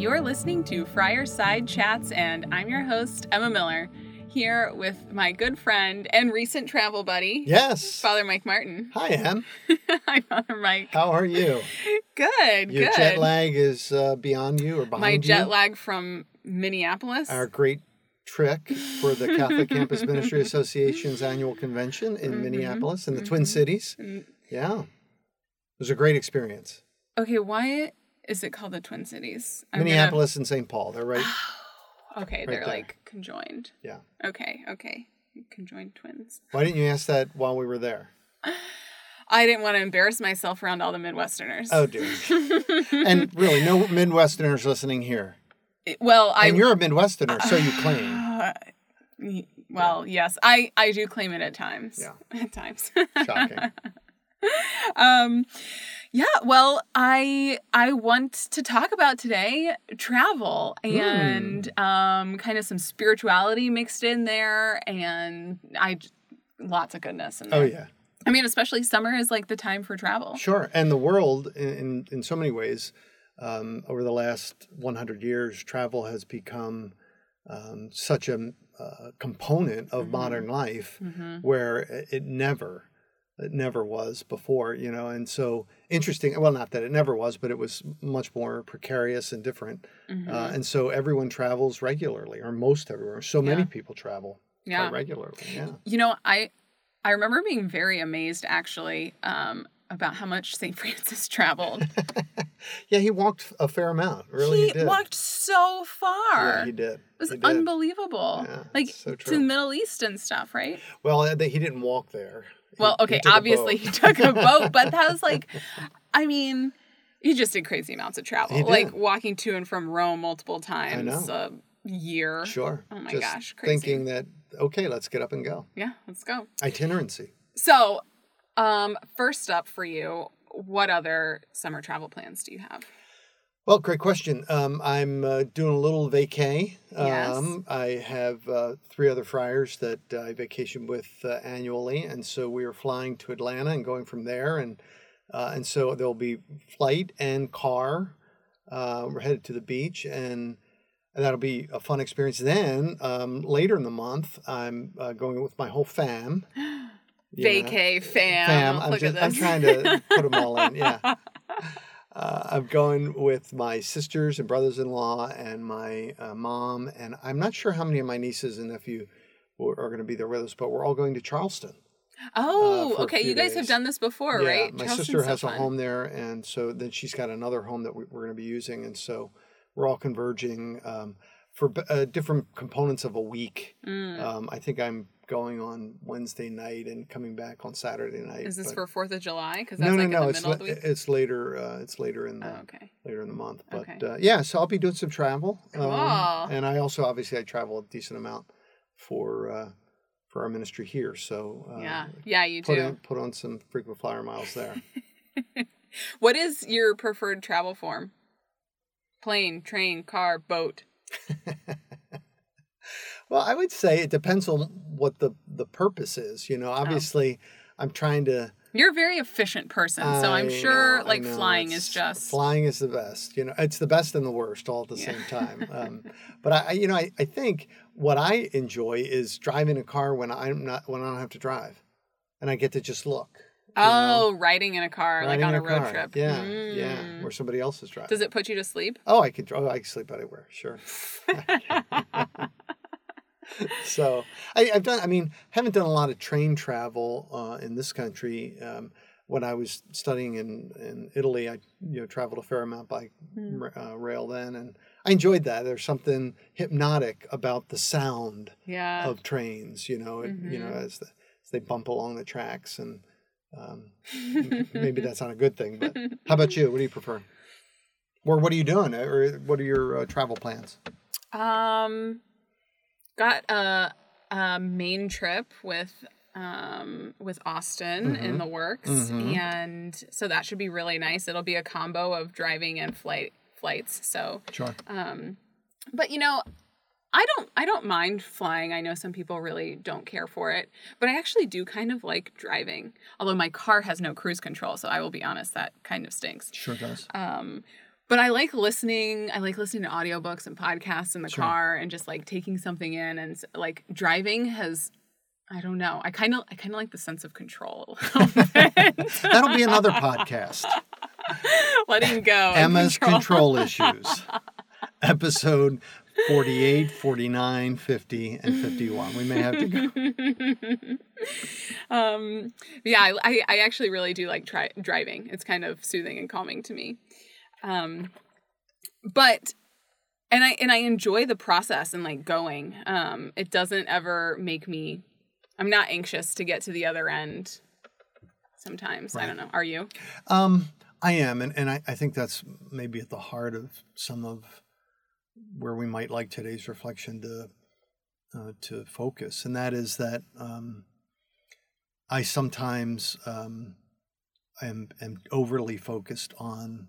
You're listening to Friar Side Chats, and I'm your host, Emma Miller, here with my good friend and recent travel buddy, Yes. Father Mike Martin. Hi, Em. Hi, Father Mike. How are you? Good, Your good. jet lag is uh, beyond you or behind you. my you? jet lag from Minneapolis. Our great trick for the Catholic Campus Ministry Association's annual convention in Mhm, Minneapolis in the Twin mhm. Cities. Mm, Yeah. It was a great experience. Okay, why is it called the Twin Cities? I'm gonna- Minneapolis and St. Paul. They're right. Okay, Right they're there. like conjoined. Yeah. Okay, okay. Conjoined twins. Why didn't you ask that while we were there? I didn't want to embarrass myself around all the Midwesterners. Oh, dear. and really, no Midwesterners listening here. well, I And you're a Midwesterner, so you claim. Uh, well, yes, I I do claim it at times. Yeah. At times. Shocking. um yeah, well, I I want to talk about today travel and um kind of some spirituality mixed in there and I lots of goodness in there. Oh, yeah. I mean, especially summer is like the time for travel. Sure, and the world, in in, in so many ways, um, over the last 100 years, travel has become um, such a uh, component of Mhm. modern life hmm where it never, it never was before, you know. And so interesting. Well, not that it never was, but it was much more precarious and different. hmm Uh, and so everyone travels regularly, or most everyone. So many Yeah. people travel yeah. quite regularly. Yeah. You know, I I remember being very amazed actually um, about how much St. Francis traveled. Yeah, he walked a fair amount. Really, he, he, walked so far. Yeah, he did. it was did. unbelievable. Yeah, like it's so to the Middle East and stuff, right? Well, uh, he didn't walk there. He- Well, okay, a obviously he took a boat, but that was like, I mean, he just did crazy amounts of travel, He like walking to and from Rome multiple times a year. Sure. Oh my Just gosh, crazy. Thinking that okay, let's get up and go. Yeah, let's go. Itinerancy. So, um, first up for you, what other summer travel plans do you have? Well, great question. Um, I'm uh, doing a little vacay. Yes. Um, I have uh, three other friars that uh, I vacation with uh, annually, and so we are flying to Atlanta and going from there, and uh, and so there'll be flight and car. Uh, we're headed to the beach, and and that'll be a fun experience. Then um, later in the month, I'm uh, going with my whole fam. Vacay fam. fam. I'm, Look just, I'm trying to put them all in. Yeah. Uh, I'm going with my sisters and brothers-in-law and my uh, mom, and I'm not sure how many of my nieces and nephew are going to be there with us, but we're all going to Charleston. oh, for a okay. You guys have done this before, yeah, right? my Charleston's sister so has a fun. home there, and so then she's got another home that we, we're going to be using, and so we're all converging um, for uh, different components of a week. Mm. Um, I think I'm going on Wednesday night and coming back on Saturday night. Is this but- for Fourth of July? Because no, no, like no. It's la- of the week. it's later. Uh, it's later in the Oh, okay. later in the month. But Okay. uh, yeah, so I'll be doing some travel. um, Cool. and I also obviously I travel a decent amount for uh, for our ministry here. So uh, yeah, yeah, you put do. in, put on some frequent flyer miles there. What is your preferred travel form? Plane, train, car, boat. well, I would say it depends on what the the purpose is. You Oh. know, obviously I'm trying to. You're a very efficient person, so I'm sure know, like flying it's- is just flying is the best. You know, it's the best and the worst all at the Yeah. same time. Um, but I, you know, I, I think what I enjoy is driving a car when I'm not when I don't have to drive, and I get to just look. you know, oh, riding in a car like on in a road car. trip. Yeah, yeah, Mm. where somebody else is driving. Does it put you to sleep? Oh, I could. Oh, I can sleep anywhere. Sure. so I, I've done. I mean, haven't done a lot of train travel uh, in this country. Um, when I was studying in, in Italy, I you know traveled a fair amount by r- uh, rail then, and I enjoyed that. There's something hypnotic about the sound yeah. of trains. You know, it, you know Mhm. as, the, as they bump along the tracks, and um, maybe that's not a good thing. But how about you? What do you prefer? Or what are you doing? Or what are your uh, travel plans? Um, got a, a main trip with um with Austin in Mhm. the works, Mhm. and so that should be really nice. It'll be a combo of driving and flight flights. So, Sure. um, but you know. I don't I don't mind flying. I know some people really don't care for it, but I actually do kind of like driving. Although my car has no cruise control, so I will be honest, that kind of stinks. Sure does. Um, but I like listening. I like listening to audiobooks and podcasts in the Sure. car and just like taking something in and like driving has I don't know. I kind of I kind of like the sense of control. a little bit. That'll be another podcast. Letting go. Emma's control issues. Episode 48, 49, 50, and 51. We may have to go. um yeah I, I actually really do like try driving it's kind of soothing and calming to me um but and i and i enjoy the process and like going. Um it doesn't ever make me i'm not anxious to get to the other end sometimes. I don't know. Are you? Um, I am, and, and I, I think that's maybe at the heart of some of where we might like today's reflection to uh, to focus, and that is that um, I sometimes um, am am overly focused on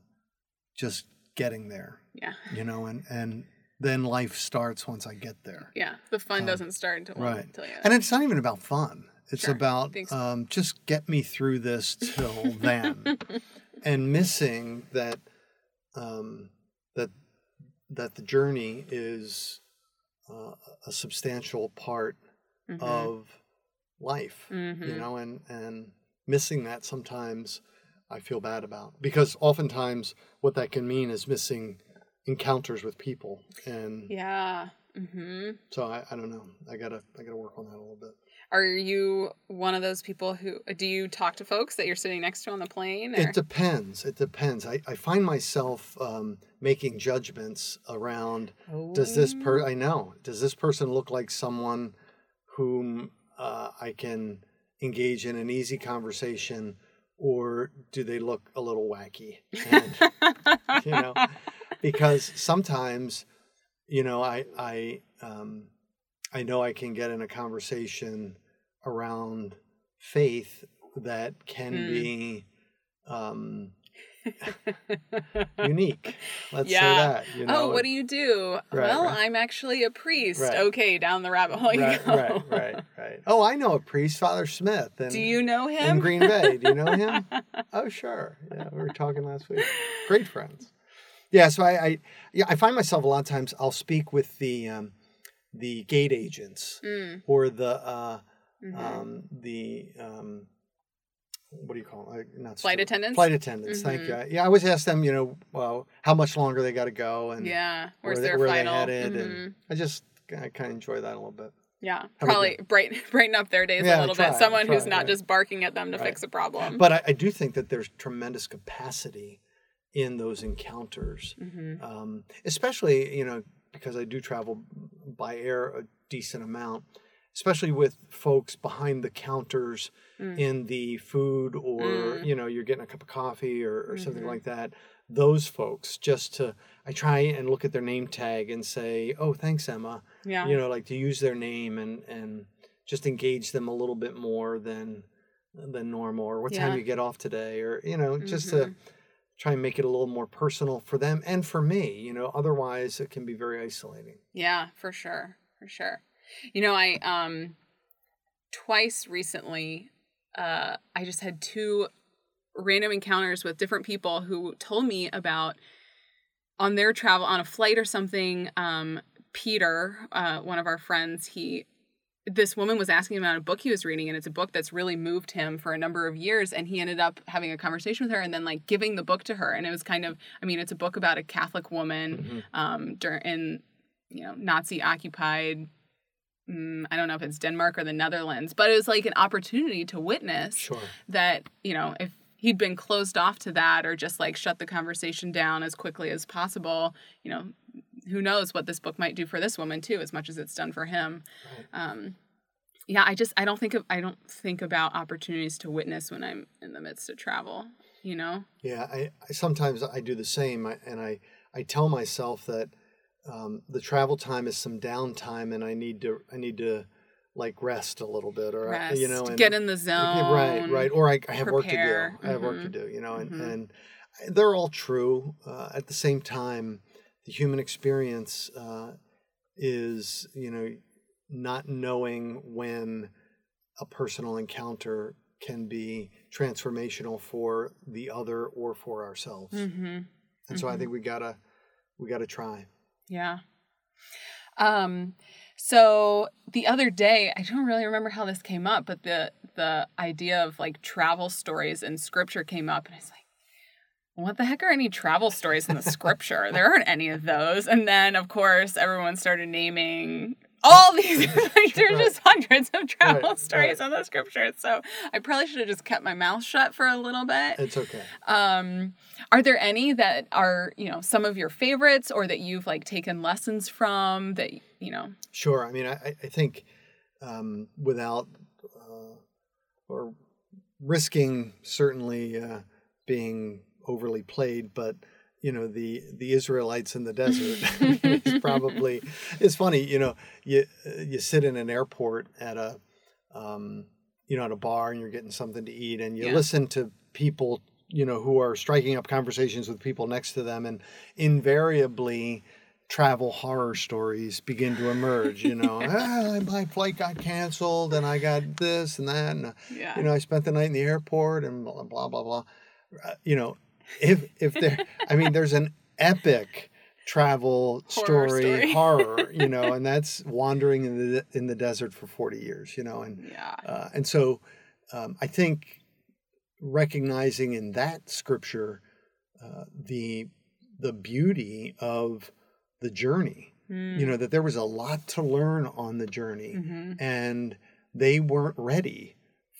just getting there, yeah you know, and and then life starts once I get there. yeah the fun Um, doesn't start until right. until you And it's not even about fun. It's Sure. about Thanks. um, just get me through this till then, and missing that um, that that the journey is uh, a substantial part Mhm. of life. You Mhm. know, and and missing that sometimes I feel bad about because oftentimes what that can mean is missing encounters with people, and yeah hmm so I, I don't know. I gotta I gotta work on that a little bit. Are you one of those people who do you talk to folks that you're sitting next to on the plane? Or? It depends. It depends. I, I find myself um, making judgments around does this Oh. per I know does this person look like someone whom uh, I can engage in an easy conversation, or do they look a little wacky? And, you know, because sometimes, you know, I I um, I know I can get in a conversation around faith that can Hmm. be um, unique. Let's Yeah. say that. You know, oh, what do you do? Right, well, right. I'm actually a priest. Right. Okay, down the rabbit hole you right, go. right, right, right. Oh, I know a priest, Father Smith, and Do you know him? in? Green Bay. Do you know him? oh, sure. Yeah, we were talking last week. Great friends. Yeah, so I, I yeah, I find myself a lot of times I'll speak with the um, the gate agents Mm, or the uh, mhm. um, the um, what do you call it? Not Flight attendants? Flight attendants. Thank Mhm. you. Yeah, I always ask them, you know, well, how much longer they got to go and yeah. Where's where, they, their where they final? headed, Mhm. and I just I kind of enjoy that a little bit. Yeah, probably brighten brighten up their days Yeah, a little try, bit. Someone who's not right. just barking at them to Right. fix a problem. But I, I do think that there's tremendous capacity in those encounters, Mhm. um, especially you know because I do travel by air a decent amount, especially with folks behind the counters Mm. in the food or Mm. you know you're getting a cup of coffee or, or something Mhm. like that. Those folks just to I try and look at their name tag and say, oh thanks Emma, yeah. you know like to use their name and and just engage them a little bit more than than normal or what Yeah. time you get off today or you know just to Mhm. try and make it a little more personal for them and for me you know otherwise it can be very isolating Yeah, for sure. For sure. You know, I um twice recently uh I just had two random encounters with different people who told me about on their travel on a flight or something um Peter, uh one of our friends, he this woman was asking him about a book he was reading and it's a book that's really moved him for a number of years and he ended up having a conversation with her and then like giving the book to her and it was kind of I mean it's a book about a Catholic woman Mhm. um, during in you know Nazi occupied. Mm, I don't know if it's Denmark or the Netherlands, but it was like an opportunity to witness sure that you know if he'd been closed off to that or just like shut the conversation down as quickly as possible, you know, who knows what this book might do for this woman too, as much as it's done for him. Right. Um, yeah, I just I don't think of I don't think about opportunities to witness when I'm in the midst of travel. You know. yeah I, I sometimes i do the same I, and i i tell myself that um, the travel time is some downtime and i need to i need to like rest a little bit or Rest, you know and, get in the zone. Right right or i, I have work to prepare. do i have work to Mhm. do you know and Mhm. and they're all true uh, at the same time the human experience uh, is you know not knowing when a personal encounter can be transformational for the other or for ourselves Mm-hmm. and so I think we gotta we gotta try. Yeah. Um so the other day, I don't really remember how this came up, but the the idea of like travel stories in scripture came up and I was like what the heck are any travel stories in the scripture? there aren't any of those. And then, of course, everyone started naming all these. there's just hundreds of travel Right, stories right. in the scriptures So I probably should have just kept my mouth shut for a little bit. It's okay. Um, are there any that are, you know, some of your favorites or that you've like taken lessons from that, you know? Sure. I mean, I, I- I think um, without uh, or risking certainly uh, being overly played, but you know the the Israelites in the desert is probably it's funny. You know, you you sit in an airport at a um, you know at a bar and you're getting something to eat, and you Yeah. listen to people you know who are striking up conversations with people next to them, and invariably travel horror stories begin to emerge. You know, ah, my flight got canceled, and I got this and that, and Yeah. you know, I spent the night in the airport, and blah blah blah blah. Uh, you know, if if there, I mean, there's an epic travel Horror story, story. horror, you know, and that's wandering in the in the desert for 40 years, you know, and yeah. uh, and so um, I think recognizing in that scripture uh, the the beauty of the journey, you know, that there was a lot to learn on the journey, Mm-hmm. and they weren't ready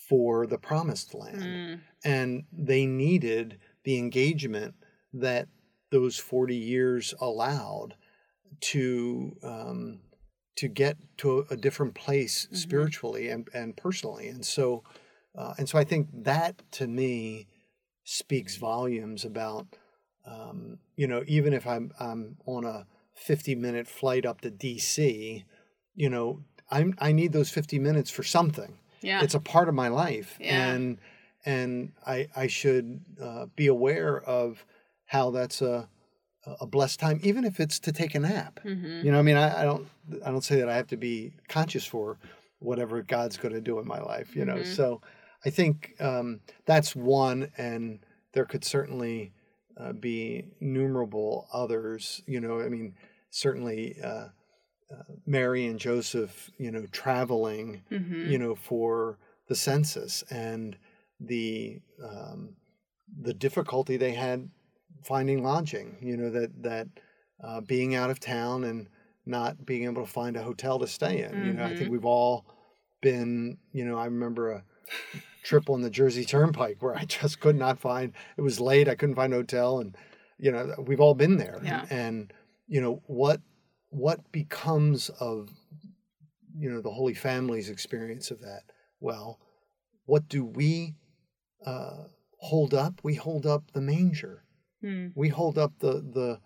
for the promised land, Mm. and they needed the engagement that those 40 years allowed to um, to get to a, different place Mhm. spiritually and, and personally and so uh, and so I think that to me speaks volumes about um, you know even if I'm I'm on a 50 minute flight up to DC you know I'm I need those 50 minutes for something Yeah. it's a part of my life Yeah. and and I I should uh, be aware of how that's a a blessed time even if it's to take a nap mm-hmm. you know I mean I, I don't I don't say that I have to be conscious for whatever God's going to do in my life you know Mhm. so I think um, that's one and there could certainly uh, be numerable others you know I mean certainly uh, uh, Mary and Joseph you know traveling Mm-hmm. you know, for the census and the um, the difficulty they had finding lodging. You know that that uh, being out of town and not being able to find a hotel to stay in. You know, I think we've all been. You know, I remember a trip on the Jersey Turnpike where I just could not find. It was late. I couldn't find a hotel, and you know, we've all been there. Yeah. And you know what what becomes of you know the Holy Family's experience of that? Well, what do we uh, hold up? We hold up the manger. Mm. We hold up the the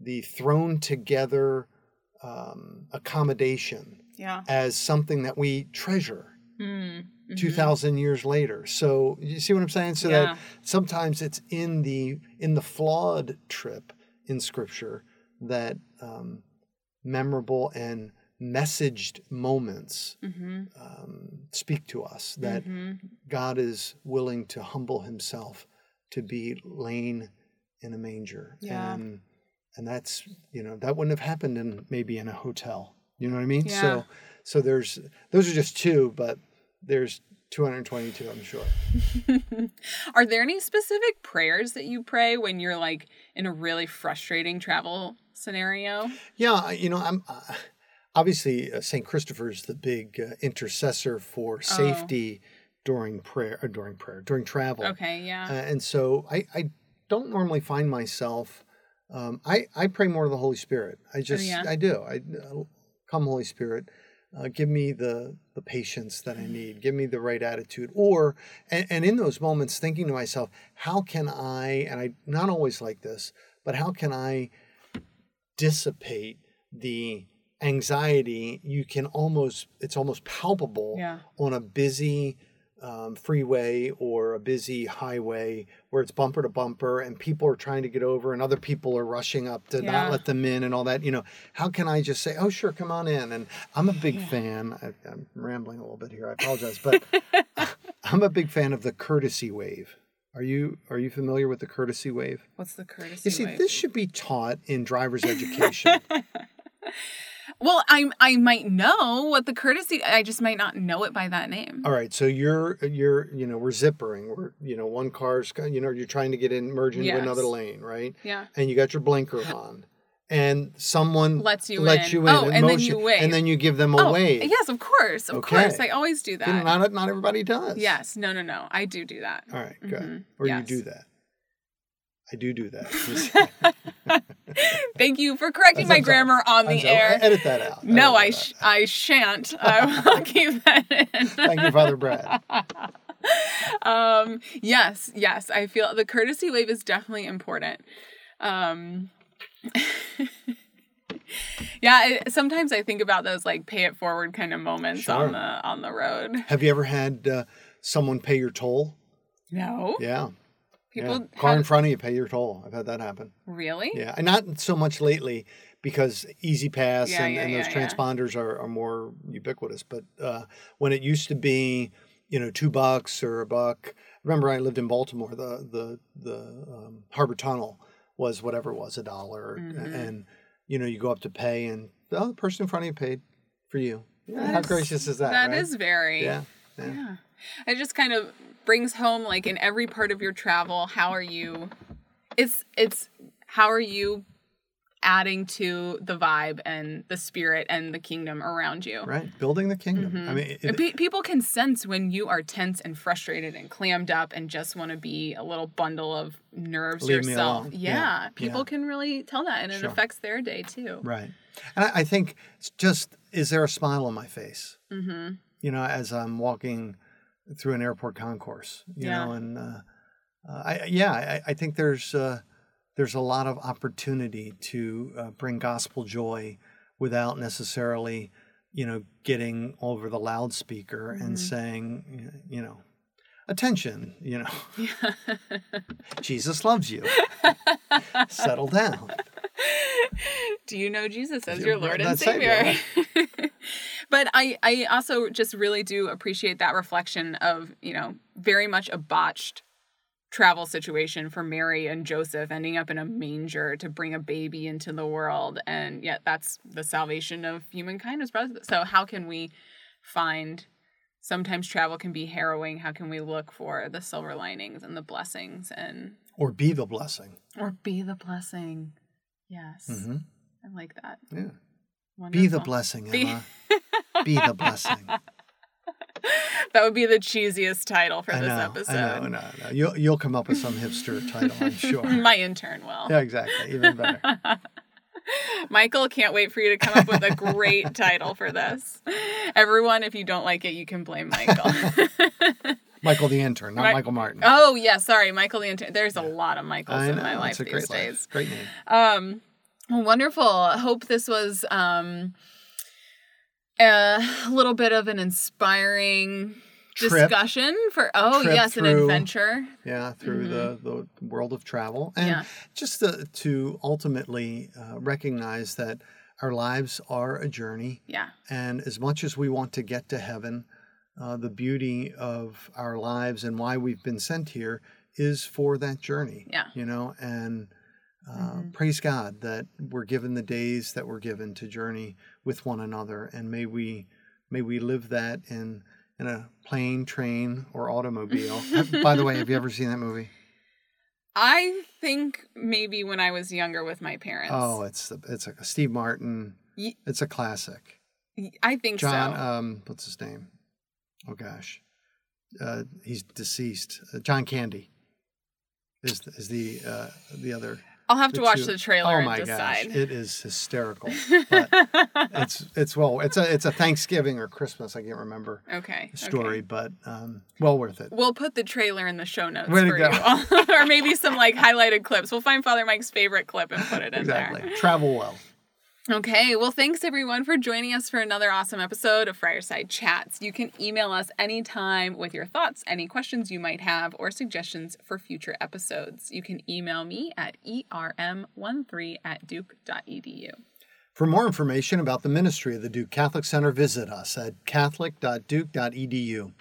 the thrown together um, accommodation Yeah. as something that we treasure. Mm. Two thousand years later, so you see what I'm saying. So Yeah. that sometimes it's in the in the flawed trip in Scripture that um, memorable and messaged moments Mm-hmm. um, speak to us that mm-hmm. God is willing to humble himself to be lain in a manger. Yeah. And and that's, you know, that wouldn't have happened in maybe in a hotel. You know what I mean? Yeah. So so there's those are just two, but there's 222, I'm sure. Are there any specific prayers that you pray when you're like in a really frustrating travel scenario? Yeah, you know, I'm uh, obviously uh, St. Christopher's the big uh, intercessor for safety during prayer, uh, during prayer, during travel. Okay, yeah. Uh, and so I, I don't normally find myself. Um, I I pray more to the Holy Spirit. I just yeah? I do. I uh, come Holy Spirit, uh, give me the the patience that I need. Give me the right attitude. Or and, and in those moments, thinking to myself, how can I? And I not always like this, but how can I dissipate the anxiety? You can almost it's almost palpable yeah. on a busy um, freeway or a busy highway where it's bumper to bumper and people are trying to get over and other people are rushing up to Yeah. not let them in and all that. You know, how can I just say, oh, sure, come on in? And I'm a big fan. I, I'm rambling a little bit here. I apologize. But I'm a big fan of the courtesy wave. Are you are you familiar with the courtesy wave? What's the courtesy You see, wave? this should be taught in driver's education. Well, I I might know what the courtesy. I just might not know it by that name. All right, so you're you're you know we're zippering. We're you know one car's you know you're trying to get in merge into Yes. another lane, right? Yeah. And you got your blinker on, and someone Lets you lets in. you in, Oh, and then you wave. and then you give them a Oh, wave. yes, of course, of Okay. course. I always do that. Not not everybody does. yes, no, no, no. I do do that. All right, good. Mhm, Or yes. you do that. I do do that. Thank you for correcting I'm my sorry. grammar on I'm the sorry. air. Edit that out. No, I Edit sh- I shan't. I will keep that in. Thank you, Father Brad. um yes yes i feel the courtesy wave is definitely important um yeah it, sometimes i think about those like pay it forward kind of moments Sure. on the on the road Have you ever had uh, someone pay your toll? no Yeah. People yeah. Car in front of you pay your toll. I've had that happen. really Yeah, and not so much lately because E-ZPass Yeah, and, yeah, and those transponders are, are more ubiquitous. But uh, when it used to be, you know, two bucks or a buck. Remember, I lived in Baltimore. The the the um, Harbor Tunnel was whatever it was, a dollar, Mm-hmm. and you know, you go up to pay, and oh, the person in front of you paid for you. Yeah, how That's- gracious is that? That right? is very Yeah. yeah. It just kind of brings home like in every part of your travel how are you it's it's how are you adding to the vibe and the spirit and the kingdom around you Right, building the kingdom. I mean, it- Pe- people can sense when you are tense and frustrated and clammed up and just want to be a little bundle of nerves yourself. Yeah, Yeah, people yeah. can really tell that, and it Sure. affects their day too. Right. And I, I think it's just is there a smile on my face? Mm-hmm. You know, as I'm walking through an airport concourse, you Yeah. know, and uh, uh, I yeah, I, I think there's uh, there's a lot of opportunity to uh, bring gospel joy without necessarily, you know, getting over the loudspeaker and saying, you know, attention, you know, Jesus loves you. Settle down. Do you know Jesus as your Lord and it, Savior? But I, I also just really do appreciate that reflection of, you know, very much a botched travel situation for Mary and Joseph ending up in a manger to bring a baby into the world. And yet that's the salvation of humankind. is present. So how can we find sometimes travel can be harrowing. How can we look for the silver linings and the blessings and Or be the blessing. or be the blessing? Yes. hmm I like that. Yeah. Wonderful. Be the blessing, Emma. Be the blessing. That would be the cheesiest title for I this know, episode. I know, no, no. You'll you'll come up with some hipster title, I'm sure. My intern will. Yeah, exactly. Even better. Michael, can't wait for you to come up with a great title for this. Everyone, if you don't like it, you can blame Michael. Michael the intern, not Mi- Michael Martin. oh, yeah, sorry, Michael the intern. There's a lot of Michaels in my life these days. life. Great name. Um, wonderful. I hope this was um a little bit of an inspiring Trip. discussion for oh Trip yes, an adventure. Yeah, through the, the world of travel. And Mm-hmm. Yeah. just to, to ultimately uh, recognize that our lives are a journey. Yeah. And as much as we want to get to heaven, uh, the beauty of our lives and why we've been sent here is for that journey. Yeah. You know, and uh, Mm-hmm. praise God that we're given the days that we're given to journey with one another, and may we may we live that in in a plane, train, or automobile. By the way, have you ever seen that movie? I think maybe when I was younger with my parents. Oh, it's the, it's a Steve Martin. Ye- It's a classic. I think John, so. um, what's his name? Oh gosh, uh, he's deceased. Uh, John Candy is is the uh, the other. I'll have to watch two- the trailer oh and my decide. gosh, it is hysterical. But it's it's well, it's a it's a Thanksgiving or Christmas. I can't remember okay. story, but um, well worth it. We'll put the trailer in the show notes Way for you, or maybe some like highlighted clips. We'll find Father Mike's favorite clip and put it in Exactly. there. Travel well. Okay, well, thanks everyone for joining us for another awesome episode of Friarside Chats. You can email us anytime with your thoughts, any questions you might have, or suggestions for future episodes. You can email me at erm13 at duke.edu. For more information about the ministry of the Duke Catholic Center, visit us at catholic.duke.edu.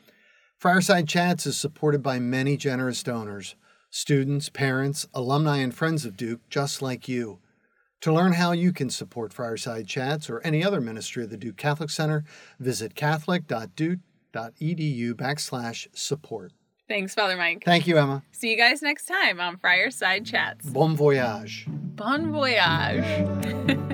Friar Side Chats is supported by many generous donors students, parents, alumni, and friends of Duke, just like you. To learn how you can support Friar Side Chats or any other ministry of the Duke Catholic Center, visit catholic.duke.edu backslash support. Thanks, Father Mike. Thank you, Emma. See you guys next time on Friar Side Chats. Bon voyage. Bon voyage.